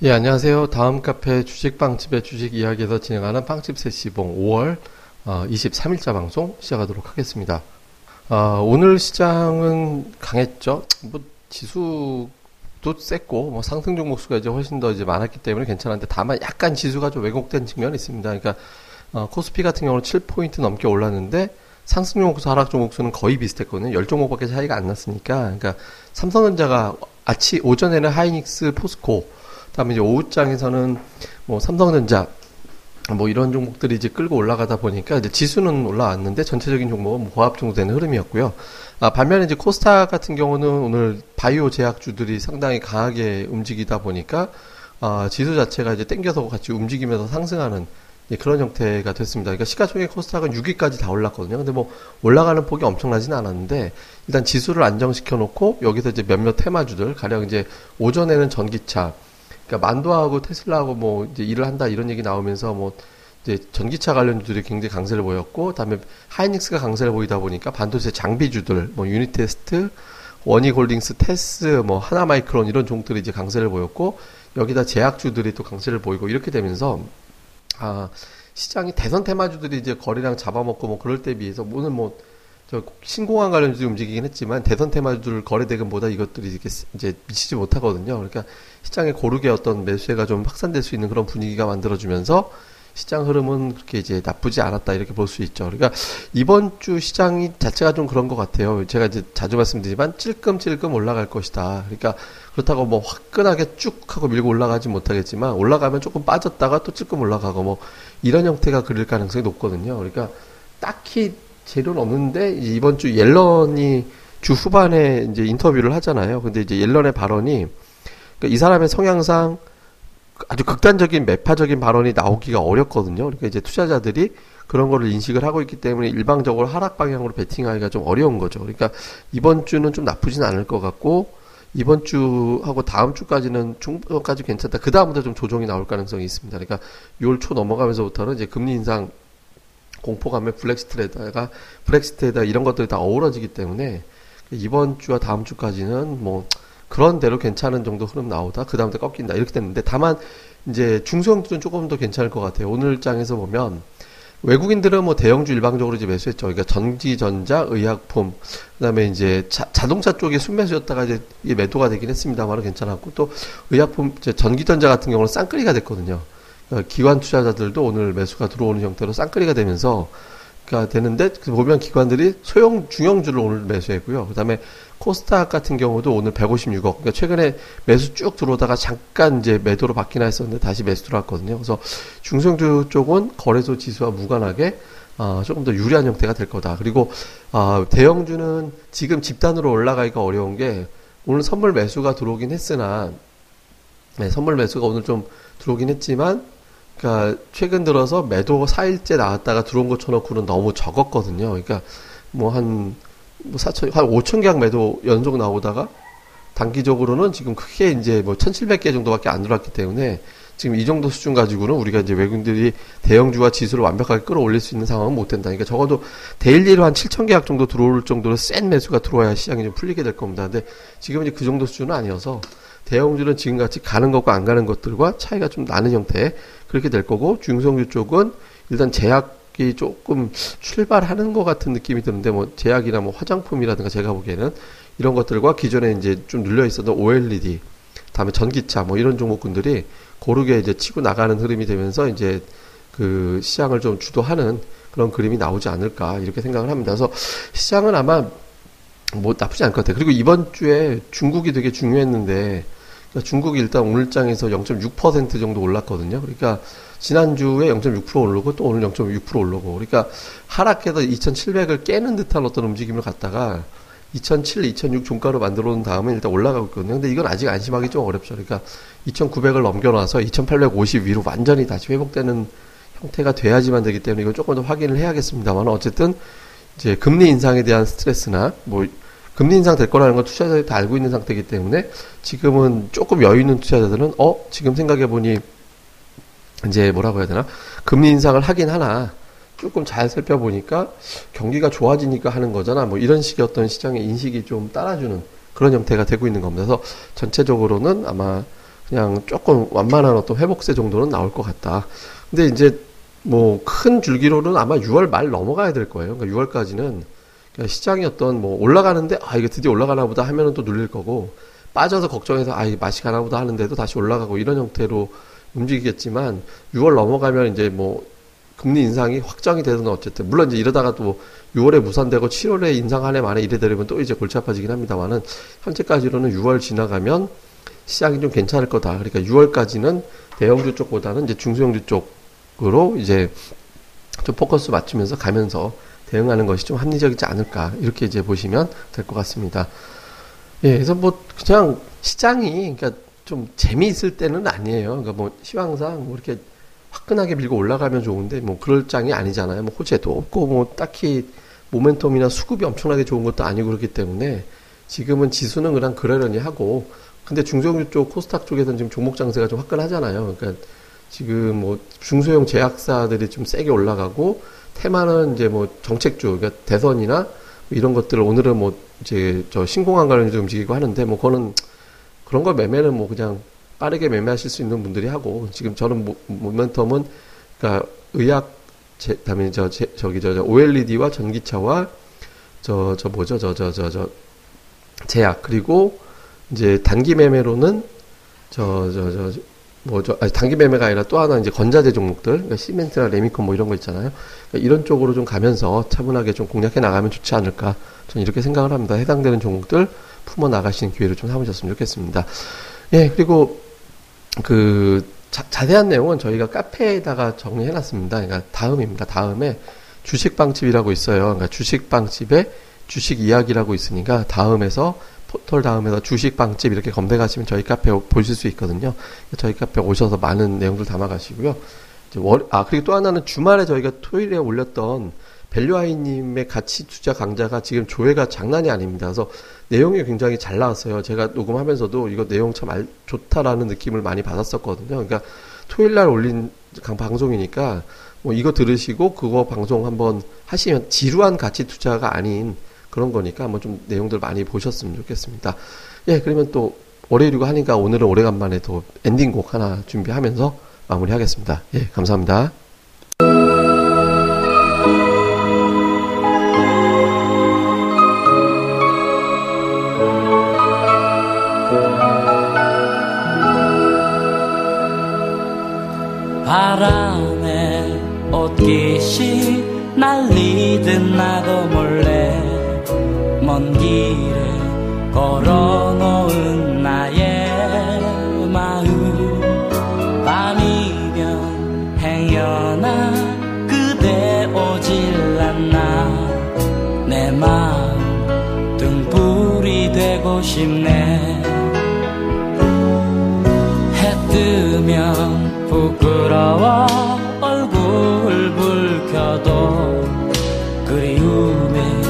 예, 안녕하세요. 다음 카페 주식빵집의 주식 이야기에서 진행하는 빵집 세시봉 5월 어, 23일자 방송 시작하도록 하겠습니다. 어, 오늘 시장은 강했죠. 뭐 지수도 셌고 뭐 상승 종목 수가 이제 훨씬 더 이제 많았기 때문에 괜찮은데 다만 약간 지수가 좀 왜곡된 측면이 있습니다. 그러니까 어, 코스피 같은 경우는 7포인트 넘게 올랐는데 상승 종목수 하락 종목수는 거의 비슷했거든요. 10종목밖에 차이가 안 났으니까. 그러니까 삼성전자가 아침 오전에는 하이닉스, 포스코 다음에 이제 오후장에서는 뭐 삼성전자 뭐 이런 종목들이 이제 끌고 올라가다 보니까 이제 지수는 올라왔는데 전체적인 종목은 뭐 고압 정도 되는 흐름이었고요. 아, 반면에 이제 코스타 같은 경우는 오늘 바이오 제약주들이 상당히 강하게 움직이다 보니까 아, 지수 자체가 이제 땡겨서 같이 움직이면서 상승하는 그런 형태가 됐습니다. 그러니까 시가총액 코스닥은 6위까지 다 올랐거든요. 근데 뭐 올라가는 폭이 엄청나지는 않았는데 일단 지수를 안정시켜 놓고 여기서 이제 몇몇 테마주들 가령 이제 오전에는 전기차 그러니까 만도하고 테슬라하고 뭐 이제 일을 한다 이런 얘기 나오면서 뭐 이제 전기차 관련주들이 굉장히 강세를 보였고, 다음에 하이닉스가 강세를 보이다 보니까 반도체 장비주들, 뭐 유니테스트, 원익홀딩스, 테스, 뭐 하나마이크론 이런 종들이 이제 강세를 보였고, 여기다 제약주들이 또 강세를 보이고 이렇게 되면서 아 시장이 대선 테마주들이 이제 거래량 잡아먹고 뭐 그럴 때 비해서 오늘 뭐 저 신공항 관련주들이 움직이긴 했지만 대선 테마주들 거래 대금보다 이것들이 이렇게 이제 미치지 못하거든요. 그러니까 시장에 고르게 어떤 매수세가 좀 확산될 수 있는 그런 분위기가 만들어주면서 시장 흐름은 그렇게 이제 나쁘지 않았다 이렇게 볼 수 있죠. 그러니까 이번 주 시장이 자체가 좀 그런 것 같아요. 제가 이제 자주 말씀드리지만 찔끔찔끔 올라갈 것이다. 그러니까 그렇다고 뭐 화끈하게 쭉 하고 밀고 올라가지 못하겠지만 올라가면 조금 빠졌다가 또 찔끔 올라가고 뭐 이런 형태가 그릴 가능성이 높거든요. 그러니까 딱히 재료는 없는데 이번 주 옐런이 주 후반에 이제 인터뷰를 하잖아요. 근데 이제 옐런의 발언이 그러니까 이 사람의 성향상 아주 극단적인 매파적인 발언이 나오기가 어렵거든요. 그러니까 이제 투자자들이 그런 거를 인식을 하고 있기 때문에 일방적으로 하락 방향으로 베팅하기가 좀 어려운 거죠. 그러니까 이번 주는 좀 나쁘진 않을 것 같고 이번 주하고 다음 주까지는 중간까지 괜찮다. 그 다음부터 좀 조정이 나올 가능성이 있습니다. 그러니까 6월 초 넘어가면서부터는 이제 금리 인상 공포감에 블랙시트에다가 브렉시트에다 이런 것들이 다 어우러지기 때문에 이번 주와 다음 주까지는 뭐 그런 대로 괜찮은 정도 흐름 나오다 그 다음부터 꺾인다 이렇게 됐는데 다만 이제 중소형들은 조금 더 괜찮을 것 같아요. 오늘 장에서 보면 외국인들은 뭐 대형주 일방적으로 이제 매수했죠. 그러니까 전기, 전자, 의약품, 그다음에 이제 자, 자동차 쪽에 순매수였다가 이제 매도가 되긴 했습니다만 괜찮았고 또 의약품, 전기 전자 같은 경우는 쌍끌이가 됐거든요. 어, 기관 투자자들도 오늘 매수가 들어오는 형태로 쌍끌이가 되면서 가 되는데 그 보면 기관들이 소형 중형주를 오늘 매수했고요. 그다음에 코스닥 같은 경우도 오늘 156억. 그러니까 최근에 매수 쭉 들어오다가 잠깐 이제 매도로 바뀌나 했었는데 다시 매수 들어왔거든요. 그래서 중성주 쪽은 거래소 지수와 무관하게 어, 조금 더 유리한 형태가 될 거다. 그리고 어, 대형주는 지금 집단으로 올라가기가 어려운 게 오늘 선물 매수가 들어오긴 했으나 네, 선물 매수가 오늘 좀 들어오긴 했지만 그러니까 최근 들어서 매도 4일째 나왔다가 들어온 거 쳐놓고는 너무 적었거든요. 그러니까 뭐한 뭐 4천 한 5천 계약 매도 연속 나오다가 단기적으로는 지금 크게 이제 뭐 1,700개 정도밖에 안 들어왔기 때문에 지금 이 정도 수준 가지고는 우리가 이제 외국인들이 대형주와 지수를 완벽하게 끌어올릴 수 있는 상황은 못 된다. 그러니까 적어도 daily로 한 7천 계약 정도 들어올 정도로 센 매수가 들어와야 시장이 좀 풀리게 될 겁니다. 근데 지금 이제 그 정도 수준은 아니어서 대형주는 지금같이 가는 것과 안 가는 것들과 차이가 좀 나는 형태 그렇게 될 거고 중소형주 쪽은 일단 제약이 조금 출발하는 것 같은 느낌이 드는데 뭐 제약이나 뭐 화장품이라든가 제가 보기에는 이런 것들과 기존에 이제 좀 눌려 있었던 OLED 다음에 전기차 뭐 이런 종목군들이 고르게 이제 치고 나가는 흐름이 되면서 이제 그 시장을 좀 주도하는 그런 그림이 나오지 않을까 이렇게 생각을 합니다. 그래서 시장은 아마 뭐 나쁘지 않을 것 같아요. 그리고 이번 주에 중국이 되게 중요했는데 그러니까 중국이 일단 오늘장에서 0.6% 정도 올랐거든요. 그러니까 지난주에 0.6% 오르고 또 오늘 0.6% 오르고 그러니까 하락해서 2,700을 깨는 듯한 어떤 움직임을 갖다가 2007, 2006 종가로 만들어 놓은 다음에 일단 올라가고 있거든요. 근데 이건 아직 안심하기 좀 어렵죠. 그러니까 2,900을 넘겨놔서 2,850 위로 완전히 다시 회복되는 형태가 돼야지만 되기 때문에 이건 조금 더 확인을 해야겠습니다만 어쨌든 이제 금리 인상에 대한 스트레스나 뭐 금리 인상 될 거라는 걸 투자자들이 다 알고 있는 상태이기 때문에 지금은 조금 여유 있는 투자자들은 어 지금 생각해 보니 이제 뭐라고 해야 되나 금리 인상을 하긴 하나 조금 잘 살펴보니까 경기가 좋아지니까 하는 거잖아 뭐 이런 식의 어떤 시장의 인식이 좀 따라주는 그런 형태가 되고 있는 겁니다. 그래서 전체적으로는 아마 그냥 조금 완만한 어떤 회복세 정도는 나올 것 같다. 근데 이제 뭐 큰 줄기로는 아마 6월 말 넘어가야 될 거예요. 그러니까 6월까지는 그러니까 시장이 어떤 뭐 올라가는데 아 이거 드디어 올라가나 보다 하면은 또 눌릴 거고 빠져서 걱정해서 아 이거 맛이 가나 보다 하는데도 다시 올라가고 이런 형태로 움직이겠지만 6월 넘어가면 이제 뭐 금리 인상이 확정이 되든 어쨌든 물론 이제 이러다가 또 6월에 무산되고 7월에 인상 한 해 만에 이래 되려면 또 이제 골치 아파지긴 합니다만은 현재까지로는 6월 지나가면 시장이 좀 괜찮을 거다. 그러니까 6월까지는 대형주 쪽보다는 이제 중소형주 쪽으로 이제 좀 포커스 맞추면서 가면서 대응하는 것이 좀 합리적이지 않을까 이렇게 이제 보시면 될 것 같습니다. 예, 그래서 뭐 그냥 시장이 그러니까 좀 재미있을 때는 아니에요. 그러니까 뭐 시황상 뭐 이렇게 화끈하게 밀고 올라가면 좋은데 뭐 그럴 장이 아니잖아요. 뭐 호재도 없고 뭐 딱히 모멘텀이나 수급이 엄청나게 좋은 것도 아니고 그렇기 때문에 지금은 지수는 그냥 그러려니 하고 근데 중소형주 쪽 코스닥 쪽에서는 지금 종목 장세가 좀 화끈하잖아요. 그러니까 지금 뭐 중소형 제약사들이 좀 세게 올라가고 테마는 이제 뭐 정책주 그러니까 대선이나 이런 것들을 오늘은 뭐 이제 저 신공항 관련해서 움직이고 하는데 뭐 그거는 그런 거 매매는 뭐 그냥 빠르게 매매하실 수 있는 분들이 하고 지금 저는 모, 모멘텀은 그러니까 의학 제, 다음에 저 제, 저기 저, 저 OLED와 전기차와 저 저 뭐죠? 저 저 저 저 제약 그리고 이제 단기 매매로는 저 저 저 뭐죠 아니 단기 매매가 아니라 또 하나 이제 건자재 종목들 그러니까 시멘트나 레미콘 뭐 이런 거 있잖아요 그러니까 이런 쪽으로 좀 가면서 차분하게 좀 공략해 나가면 좋지 않을까 저는 이렇게 생각을 합니다 해당되는 종목들 품어 나가시는 기회를 좀 삼으셨으면 좋겠습니다 예 그리고 그 자, 자세한 내용은 저희가 카페에다가 정리해 놨습니다. 그러니까 다음입니다. 다음에 주식 방집이라고 있어요. 그러니까 주식 방집에 주식 이야기라고 있으니까 다음에서 포털 다음에서 주식 방집 이렇게 검색하시면 저희 카페 보실 수 있거든요. 저희 카페 오셔서 많은 내용들 담아가시고요. 월, 아 그리고 또 하나는 주말에 저희가 토요일에 올렸던 밸류아이님의 가치 투자 강좌가 지금 조회가 장난이 아닙니다. 그래서 내용이 굉장히 잘 나왔어요. 제가 녹음하면서도 이거 내용 참 알, 좋다라는 느낌을 많이 받았었거든요. 그러니까 토요일 날 올린 강 방송이니까 뭐 이거 들으시고 그거 방송 한번 하시면 지루한 가치 투자가 아닌 그런 거니까 한번 좀 내용들 많이 보셨으면 좋겠습니다. 예, 그러면 또 월요일이고 하니까 오늘은 오래간만에 또 엔딩곡 하나 준비하면서 마무리하겠습니다. 예, 감사합니다. 바람에 옷깃이 날리듯 나도 몰래 먼 길을 걸어 놓은 나의 마음. 밤이면 행여나 그대 오질 않나. 내 마음 등불이 되고 싶네. 해 뜨면 부끄러워 얼굴 붉혀도 그리움에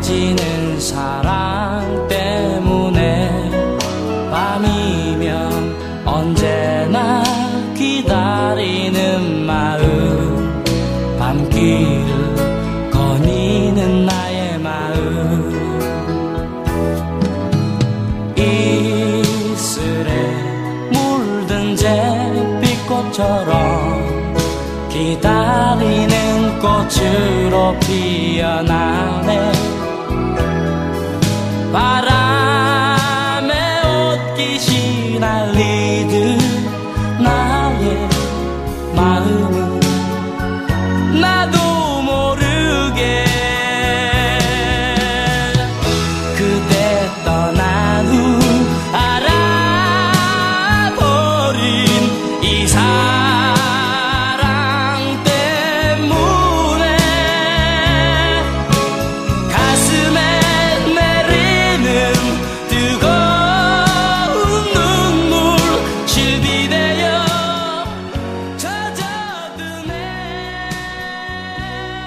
약해지는 사랑 때문에 밤이면 언제나 기다리는 마음 밤길을 거니는 나의 마음. 이슬에 물든 잿빛꽃처럼 기다리는 꽃으로 피어나네 바람에 옷깃이 날리